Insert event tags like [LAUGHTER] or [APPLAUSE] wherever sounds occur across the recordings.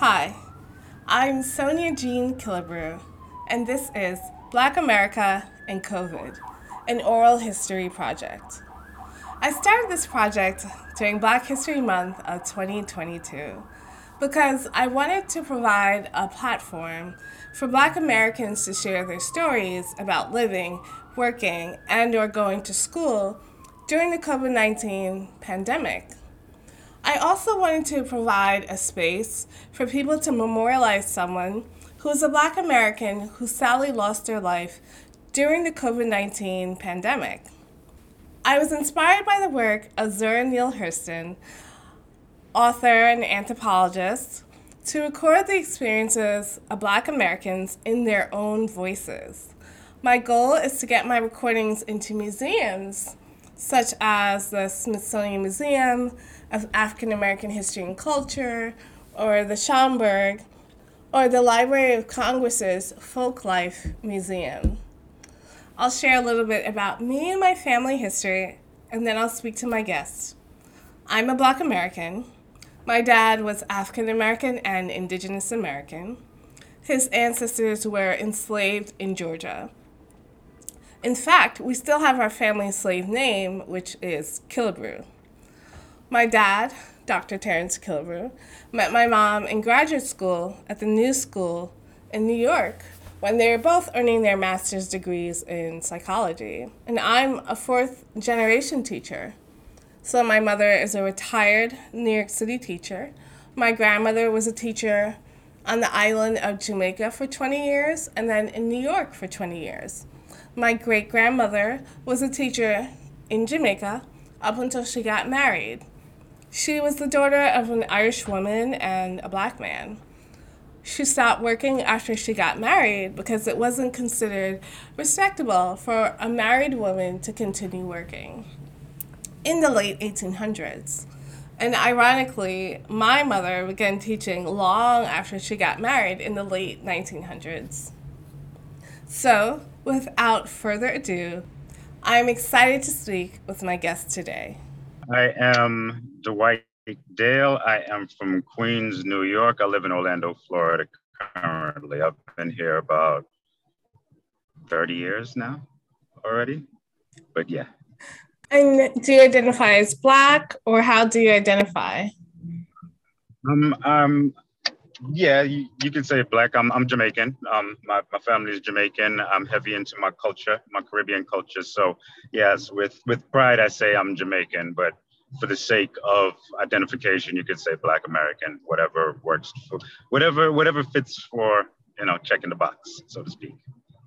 Hi, I'm Sonia Jean Killebrew, and this is Black America and COVID, an oral history project. I started this project during Black History Month of 2022 because I wanted to provide a platform for Black Americans to share their stories about living, working, and or going to school during the COVID-19 pandemic. I also wanted to provide a space for people to memorialize someone who is a Black American who sadly lost their life during the COVID 19 pandemic. I was inspired by the work of Zora Neale Hurston, author and anthropologist, to record the experiences of Black Americans in their own voices. My goal is to get my recordings into museums such as the Smithsonian Museum of African American History and Culture, or the Schomburg, or the Library of Congress's Folk Life Museum. I'll share a little bit about me and my family history, and then I'll speak to my guests. I'm a Black American. My dad was African American and Indigenous American. His ancestors were enslaved in Georgia. In fact, we still have our family slave name, which is Killebrew. My dad, Dr. Terrence Killebrew, met my mom in graduate school at the New School in New York when they were both earning their master's degrees in psychology. And I'm a fourth generation teacher. So my mother is a retired New York City teacher. My grandmother was a teacher on the island of Jamaica for 20 years and then in New York for 20 years. My great grandmother was a teacher in Jamaica up until she got married. She was the daughter of an Irish woman and a black man. She stopped working after she got married because it wasn't considered respectable for a married woman to continue working in the late 1800s. And ironically, my mother began teaching long after she got married in the late 1900s. So, without further ado, I'm excited to speak with my guest today. I am Dwight Dale. I am from Queens, New York. I live in Orlando, Florida currently. I've been here about 30 years now already. But yeah. And do you identify as Black or how do you identify? Um, um, yeah, you, you can say black. I'm, I'm Jamaican. Um, my, my family is Jamaican. I'm heavy into my culture, my Caribbean culture. So yes, with, with pride, I say I'm Jamaican, but for the sake of identification, you could say black American, whatever works for, whatever, whatever fits for, you know, checking the box, so to speak.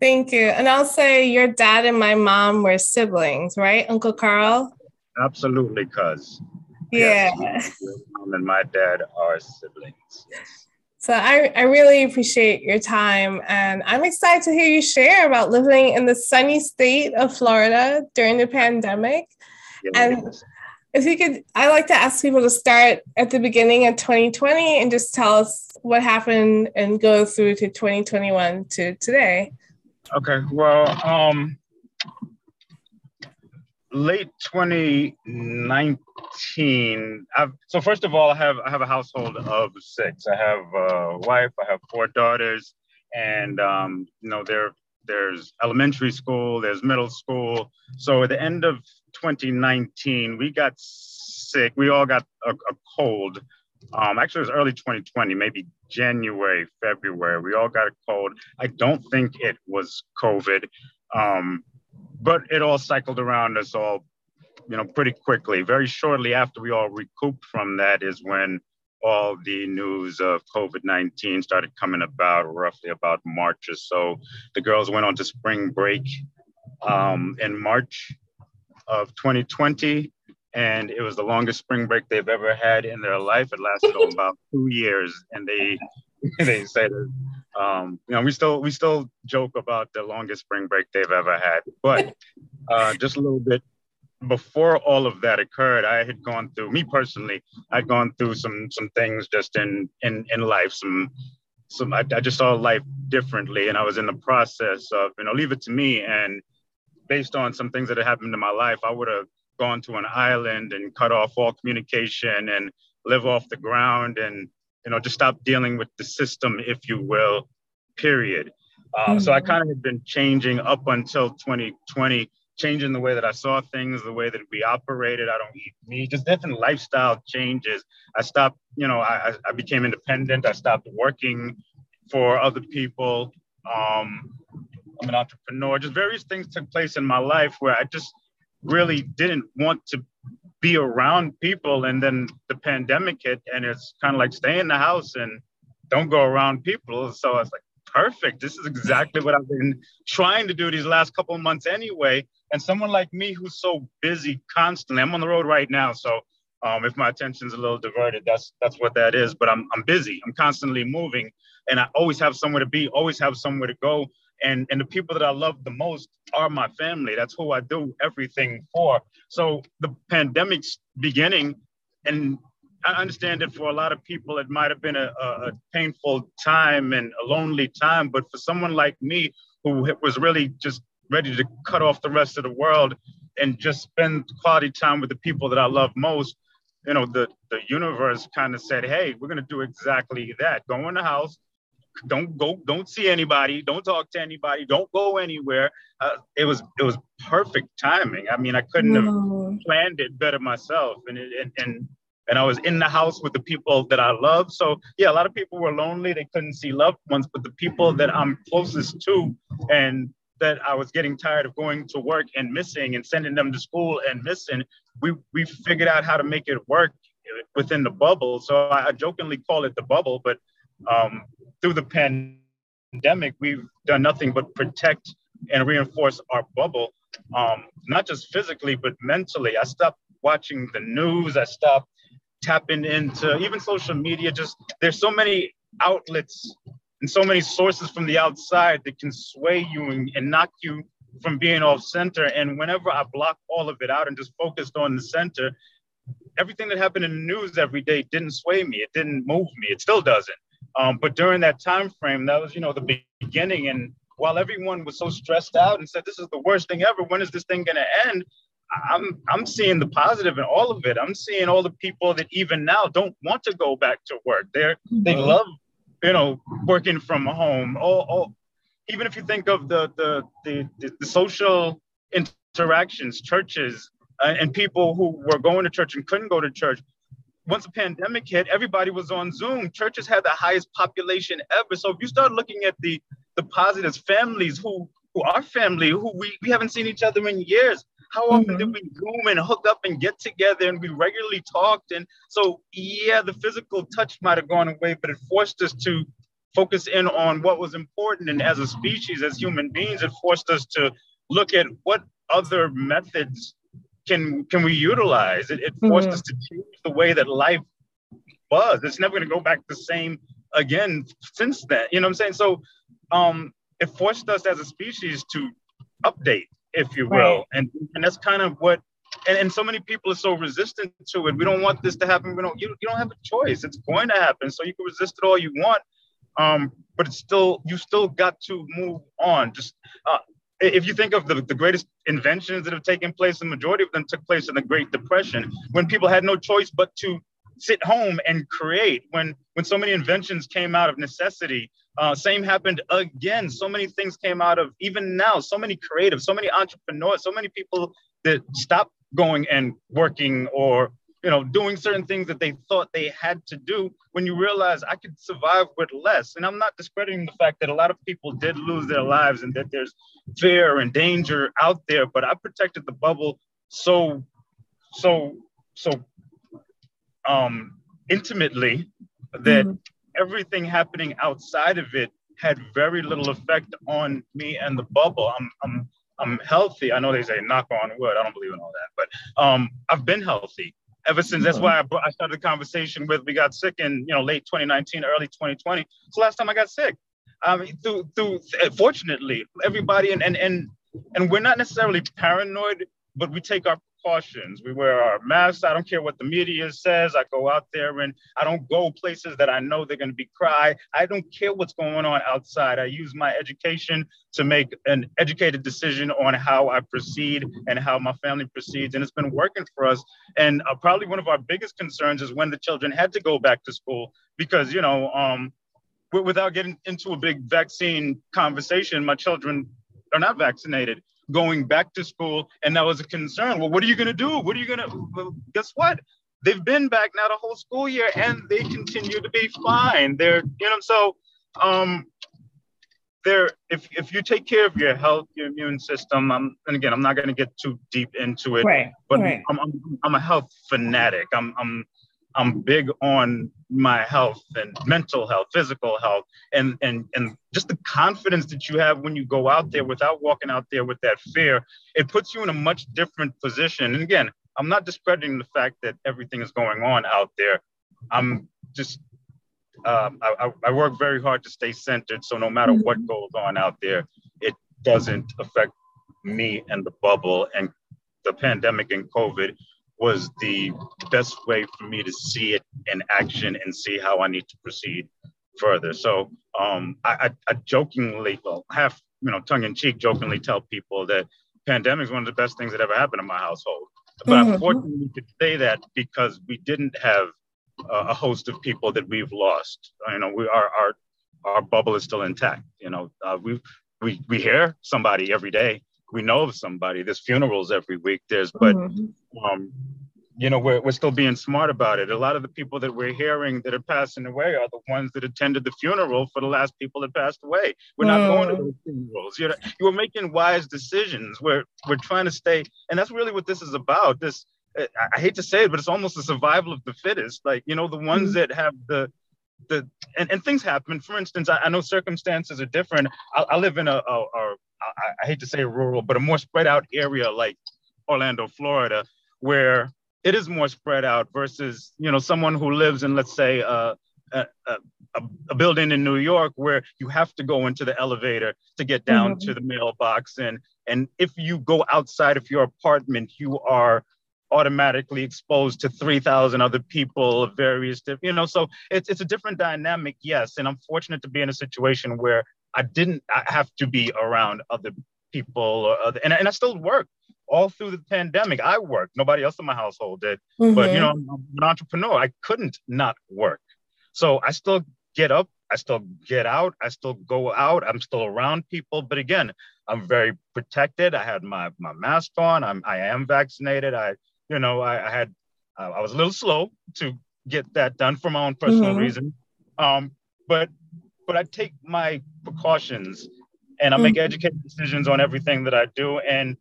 Thank you. And I'll say your dad and my mom were siblings, right? Uncle Carl? Absolutely, cuz. Yeah. Yes, mom and my dad are siblings. Yes. So I, I really appreciate your time and I'm excited to hear you share about living in the sunny state of Florida during the pandemic. Yeah, and if you could, I like to ask people to start at the beginning of 2020 and just tell us what happened and go through to 2021 to today. Okay, well, um, late 2019 I've, so first of all i have i have a household of six. I have a wife i have four daughters and um, you know there there's elementary school there's middle school. So at the end of 2019 we got sick. We all got a, a cold. Um, actually it was early 2020 maybe january february. We all got a cold. I don't think it was covid. Um, but it all cycled around us all, you know, pretty quickly. Very shortly after we all recouped from that is when all the news of COVID 19 started coming about, roughly about March or so. The girls went on to spring break um, in March of 2020, and it was the longest spring break they've ever had in their life. It lasted [LAUGHS] about two years, and they [LAUGHS] they said um, you know, we still we still joke about the longest spring break they've ever had. But uh, just a little bit before all of that occurred, I had gone through me personally. I'd gone through some some things just in in in life. Some some I, I just saw life differently, and I was in the process of you know leave it to me. And based on some things that had happened in my life, I would have gone to an island and cut off all communication and live off the ground and you know, just stop dealing with the system, if you will, period. Um, mm-hmm. So I mm-hmm. kind of had been changing up until 2020, changing the way that I saw things, the way that we operated. I don't eat meat, just different lifestyle changes. I stopped, you know, I, I became independent. I stopped working for other people. Um, I'm an entrepreneur. Just various things took place in my life where I just really didn't want to be around people. And then the pandemic hit, and it's kind of like stay in the house and don't go around people. So it's like, perfect. This is exactly what I've been trying to do these last couple months anyway. And someone like me who's so busy constantly, I'm on the road right now. So um, if my attention's a little diverted, that's that's what that is. But I'm I'm busy. I'm constantly moving, and I always have somewhere to be. Always have somewhere to go. And and the people that I love the most are my family. That's who I do everything for. So the pandemic's beginning, and I understand that for a lot of people, it might have been a, a, painful time and a lonely time. But for someone like me, who was really just ready to cut off the rest of the world and just spend quality time with the people that I love most, you know, the, the universe kind of said, hey, we're going to do exactly that. Go in the house. Don't go. Don't see anybody. Don't talk to anybody. Don't go anywhere. Uh, it was it was perfect timing. I mean, I couldn't have planned it better myself. And it, and, and and I was in the house with the people that I love. So yeah, a lot of people were lonely. They couldn't see loved ones, but the people that I'm closest to and that I was getting tired of going to work and missing and sending them to school and missing, we we figured out how to make it work within the bubble. So I, jokingly call it the bubble, but um, through the pandemic, we've done nothing but protect and reinforce our bubble, um, not just physically but mentally. I stopped watching the news. I stopped tapping into even social media. Just there's so many outlets and so many sources from the outside that can sway you and, and knock you from being off center. And whenever I block all of it out and just focused on the center, everything that happened in the news every day didn't sway me. It didn't move me. It still doesn't. Um, but during that time frame, that was you know the beginning. And while everyone was so stressed out and said this is the worst thing ever, when is this thing going to end? I'm I'm seeing the positive in all of it. I'm seeing all the people that even now don't want to go back to work. They're they mm-hmm. love, you know, working from home. All, all even if you think of the the the, the, the social interactions, churches, uh, and people who were going to church and couldn't go to church. Once the pandemic hit, everybody was on Zoom. Churches had the highest population ever. So if you start looking at the the positives, families who who are family, who we, we haven't seen each other in years, how often mm-hmm. did we Zoom and hook up and get together and we regularly talked? And so, yeah, the physical touch might have gone away, but it forced us to focus in on what was important. And as a species, as human beings, it forced us to look at what other methods can can we utilize. It, it forced mm-hmm. us to change the way that life was. It's never going to go back the same again since then. You know what I'm saying? So um, it forced us as a species to update if you will. Right. And and that's kind of what and, and so many people are so resistant to it. We don't want this to happen. We don't you, you don't have a choice. It's going to happen. So you can resist it all you want. Um, but it's still you still got to move on. Just uh, if you think of the, the greatest inventions that have taken place, the majority of them took place in the Great Depression when people had no choice but to sit home and create. When when so many inventions came out of necessity, uh, same happened again. So many things came out of even now. So many creatives, so many entrepreneurs, so many people that stopped going and working or you know doing certain things that they thought they had to do when you realize I could survive with less. And I'm not discrediting the fact that a lot of people did lose their lives and that there's fear and danger out there. But I protected the bubble so so so um intimately that mm everything happening outside of it had very little effect on me and the bubble. I'm I'm I'm healthy. I know they say knock on wood. I don't believe in all that, but um, I've been healthy ever since. That's why I, I started the conversation with we got sick in you know late 2019, early 2020. It's the last time I got sick. Um, through through fortunately everybody and and and and we're not necessarily paranoid, but we take our precautions. We wear our masks. I don't care what the media says. I go out there and I don't go places that I know they're going to be cry. I don't care what's going on outside. I use my education to make an educated decision on how I proceed and how my family proceeds. And it's been working for us. And uh, probably one of our biggest concerns is when the children had to go back to school because, you know, um, without getting into a big vaccine conversation, my children are not vaccinated going back to school. And that was a concern. Well, what are you going to do? What are you going to, well, guess what? They've been back now the whole school year and they continue to be fine. They're, you know, so um, there, if, if you take care of your health, your immune system, I'm, and again, I'm not going to get too deep into it, right, but right. I'm, I'm, I'm a health fanatic. I'm, I'm, I'm big on my health and mental health, physical health, and and and just the confidence that you have when you go out there without walking out there with that fear. It puts you in a much different position. And again, I'm not discrediting the fact that everything is going on out there. I'm just um, I, I work very hard to stay centered. So no matter what mm-hmm. goes on out there, it doesn't affect me and the bubble and the pandemic and COVID was the best way for me to see it in action and see how I need to proceed further. So um, I, I, jokingly, well, half you know, tongue in cheek, jokingly tell people that pandemic is one of the best things that ever happened in my household. But mm-hmm. unfortunately, could say that because we didn't have uh, a host of people that we've lost. You know, we our our our bubble is still intact. You know, uh, we we we hear somebody every day we know of somebody. There's funerals every week. There's, but mm-hmm. Um, you know, we're, we're still being smart about it. A lot of the people that we're hearing that are passing away are the ones that attended the funeral for the last people that passed away. We're not mm. going to those funerals. You know, you are making wise decisions. We're we're trying to stay, and that's really what this is about. This I hate to say it, but it's almost a survival of the fittest. Like you know, the ones mm. that have the the and, and things happen. For instance, I, I know circumstances are different. I, I live in a, a, a I, I hate to say rural, but a more spread out area like Orlando, Florida, where it is more spread out versus you know someone who lives in let's say uh, a, a, a, building in New York where you have to go into the elevator to get down mm-hmm. to the mailbox. And and if you go outside of your apartment you are automatically exposed to 3000 other people of various you know so it's, it's a different dynamic yes. And i'm fortunate to be in a situation where I didn't have to be around other people or other, and, and I still work all through the pandemic. I worked. Nobody else in my household did. Mm-hmm. But you know, I'm an entrepreneur. I couldn't not work. So I still get up. I still get out. I still go out. I'm still around people. But again, I'm very protected. I had my my mask on. I'm I am vaccinated. I you know I, I had uh, I was a little slow to get that done for my own personal mm-hmm. reason. Um, but but I take my precautions and I make mm-hmm. educated decisions on everything that I do. And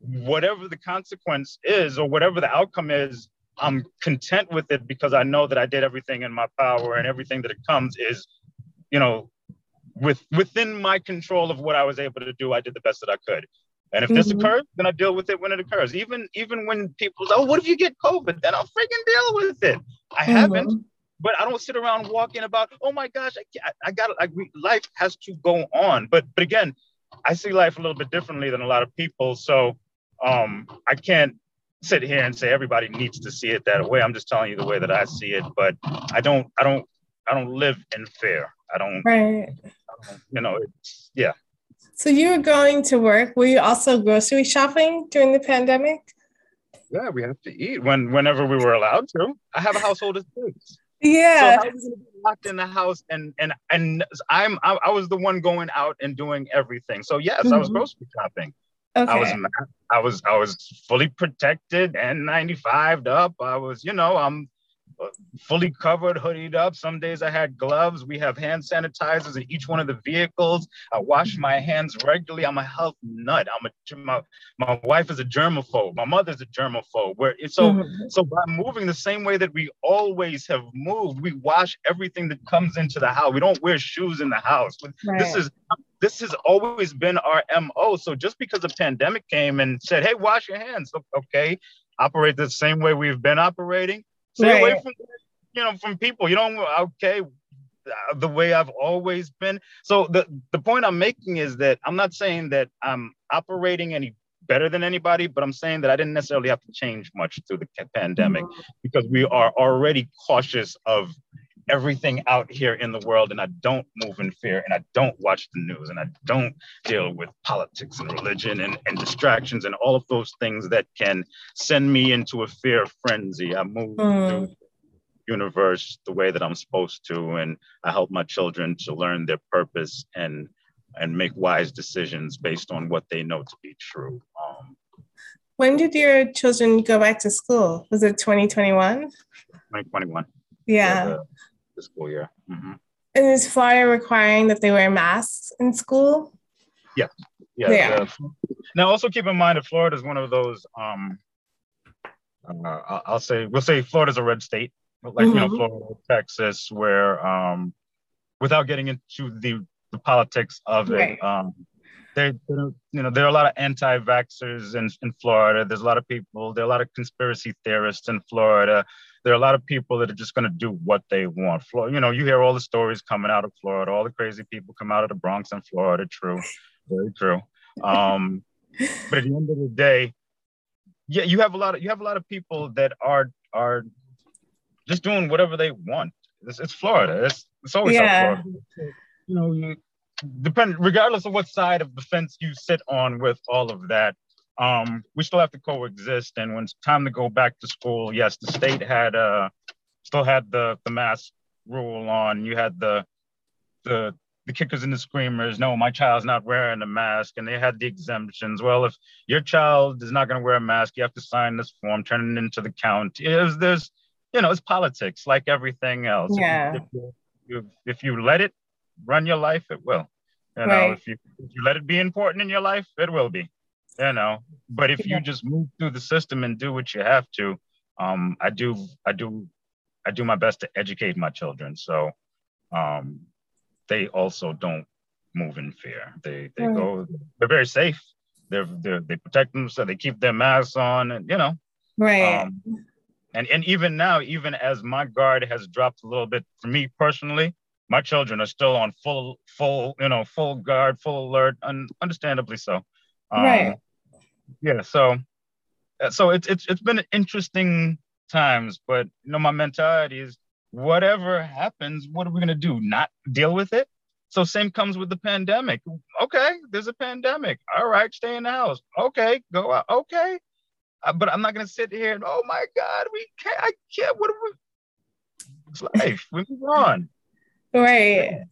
whatever the consequence is or whatever the outcome is, I'm content with it because I know that I did everything in my power and everything that it comes is, you know, with within my control of what I was able to do, I did the best that I could. And if mm-hmm. this occurs, then I deal with it when it occurs. Even even when people say, "Oh, what if you get COVID?" Then I'll freaking deal with it. I mm-hmm. haven't, but I don't sit around walking about, oh my gosh, I, I got like life has to go on. But but again, I see life a little bit differently than a lot of people. So um, I can't sit here and say everybody needs to see it that way. I'm just telling you the way that I see it. But I don't I don't I don't live in fear. I don't. Right. I don't, you know, it's yeah. So you were going to work. Were you also grocery shopping during the pandemic? Yeah, we have to eat when whenever we were allowed to. I have a household of six. Yeah. So how are we gonna be locked in the house and and and I'm I, I was the one going out and doing everything. So yes, mm-hmm. I was mm-hmm. grocery shopping. Okay. I was I was I was fully protected and 95 up. I was, you know, I'm fully covered, hoodied up. Some days I had gloves. We have hand sanitizers in each one of the vehicles. I wash my hands regularly. I'm a health nut. I'm a my, my wife is a germaphobe. My mother's a germaphobe. Where so mm-hmm. so by moving the same way that we always have moved, we wash everything that comes into the house. We don't wear shoes in the house. Right. This is this has always been our mo. So just because the pandemic came and said, "Hey, wash your hands," okay, operate the same way we've been operating Stay right. away from you know from people. You don't okay the way I've always been. So the the point I'm making is that I'm not saying that I'm operating any better than anybody, but I'm saying that I didn't necessarily have to change much through the pandemic mm-hmm. because we are already cautious of everything out here in the world and I don't move in fear and I don't watch the news and I don't deal with politics and religion and, and distractions and all of those things that can send me into a fear frenzy. I move mm. through the universe the way that I'm supposed to and I help my children to learn their purpose and and make wise decisions based on what they know to be true. Um, when did your children go back to school? Was it 2021? 2021. Yeah. The, the school year. Mm-hmm. And is Florida requiring that they wear masks in school? Yeah. Yeah. yeah. now, also keep in mind that Florida is one of those, um, uh, I'll say, we'll say Florida's a red state, like, mm-hmm. you know, mm-hmm. Florida, Texas, where um, without getting into the the politics of right. it. Um, they, you know, there are a lot of anti-vaxxers in, in Florida. There's a lot of people. There are a lot of conspiracy theorists in Florida. There are a lot of people that are just going to do what they want. Florida, you know, you hear all the stories coming out of Florida. All the crazy people come out of the Bronx and Florida. True, very true. Um, [LAUGHS] but at the end of the day, yeah, you have a lot of you have a lot of people that are are just doing whatever they want. It's, it's Florida. It's it's always yeah. Florida you know, you depend regardless of what side of the fence you sit on with all of that, um, we still have to coexist. And when it's time to go back to school, yes, the state had uh still had the the mask rule on. You had the the the kickers and the screamers. No, my child's not wearing a mask, and they had the exemptions. Well, if your child is not going to wear a mask, you have to sign this form, turn it into the county. There's, there's, you know, it's politics like everything else. Yeah. If you, if you, if you let it, run your life, it will. You know, right. if you if you let it be important in your life, it will be. You know, but if you just move through the system and do what you have to, um, I do, I do, I do my best to educate my children, so um, they also don't move in fear. They they right. go, they're very safe. They're, they're they protect them, so they keep their masks on, and you know, right. Um, and and even now, even as my guard has dropped a little bit for me personally, my children are still on full full you know full guard full alert and understandably so um, right yeah so uh, so it's it's it's been interesting times but you know my mentality is whatever happens what are we going to do? Not deal with it? So same comes with the pandemic. Okay there's a pandemic. All right stay in the house. Okay go out. Okay. Uh, but i'm not going to sit here and oh my god we can't i can't what are we it's life. We move on. Right.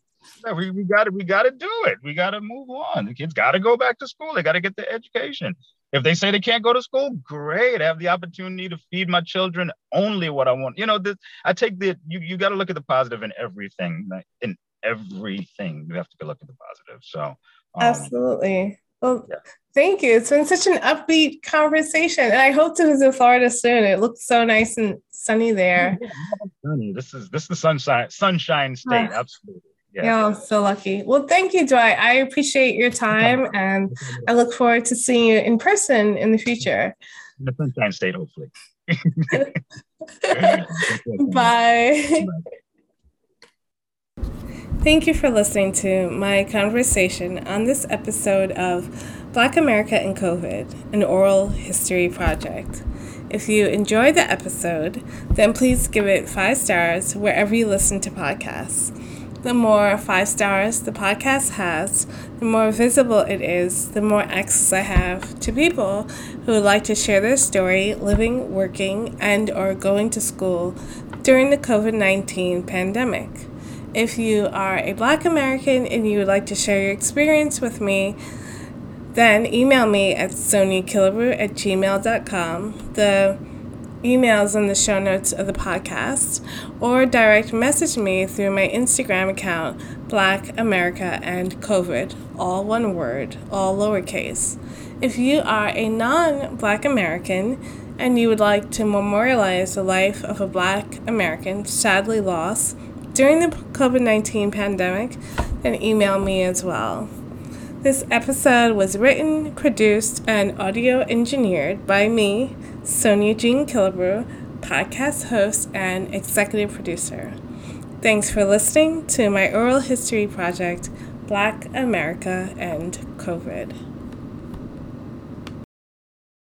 Yeah, we, we gotta we gotta do it. We gotta move on. The kids gotta go back to school. They gotta get the education. If they say they can't go to school, great. I have the opportunity to feed my children only what I want. You know, this, I take the you you gotta look at the positive in everything. In everything, you have to look at the positive. So um, absolutely. Well, yeah. thank you. It's been such an upbeat conversation, and I hope to visit Florida soon. It looks so nice and sunny there. sunny. This is this is the sunshine sunshine state. Absolutely. Yeah. I'm so lucky. Well, thank you, Dwight. I appreciate your time, and I look forward to seeing you in person in the future. In the sunshine state, hopefully. [LAUGHS] [LAUGHS] Bye. Bye. Thank you for listening to my conversation on this episode of Black America and COVID, an oral history project. If you enjoyed the episode, then please give it five stars wherever you listen to podcasts. The more five stars the podcast has, the more visible it is, the more access I have to people who would like to share their story living, working, and or going to school during the COVID-19 pandemic. If you are a Black American and you would like to share your experience with me, then email me at soniakillebrew at gmail.com. The emails in the show notes of the podcast, or direct message me through my Instagram account, Black America and COVID, all one word, all lowercase. If you are a non Black American and you would like to memorialize the life of a Black American sadly lost, during the COVID 19 pandemic, then email me as well. This episode was written, produced, and audio engineered by me, Sonia Jean Killebrew, podcast host and executive producer. Thanks for listening to my oral history project, Black America and COVID.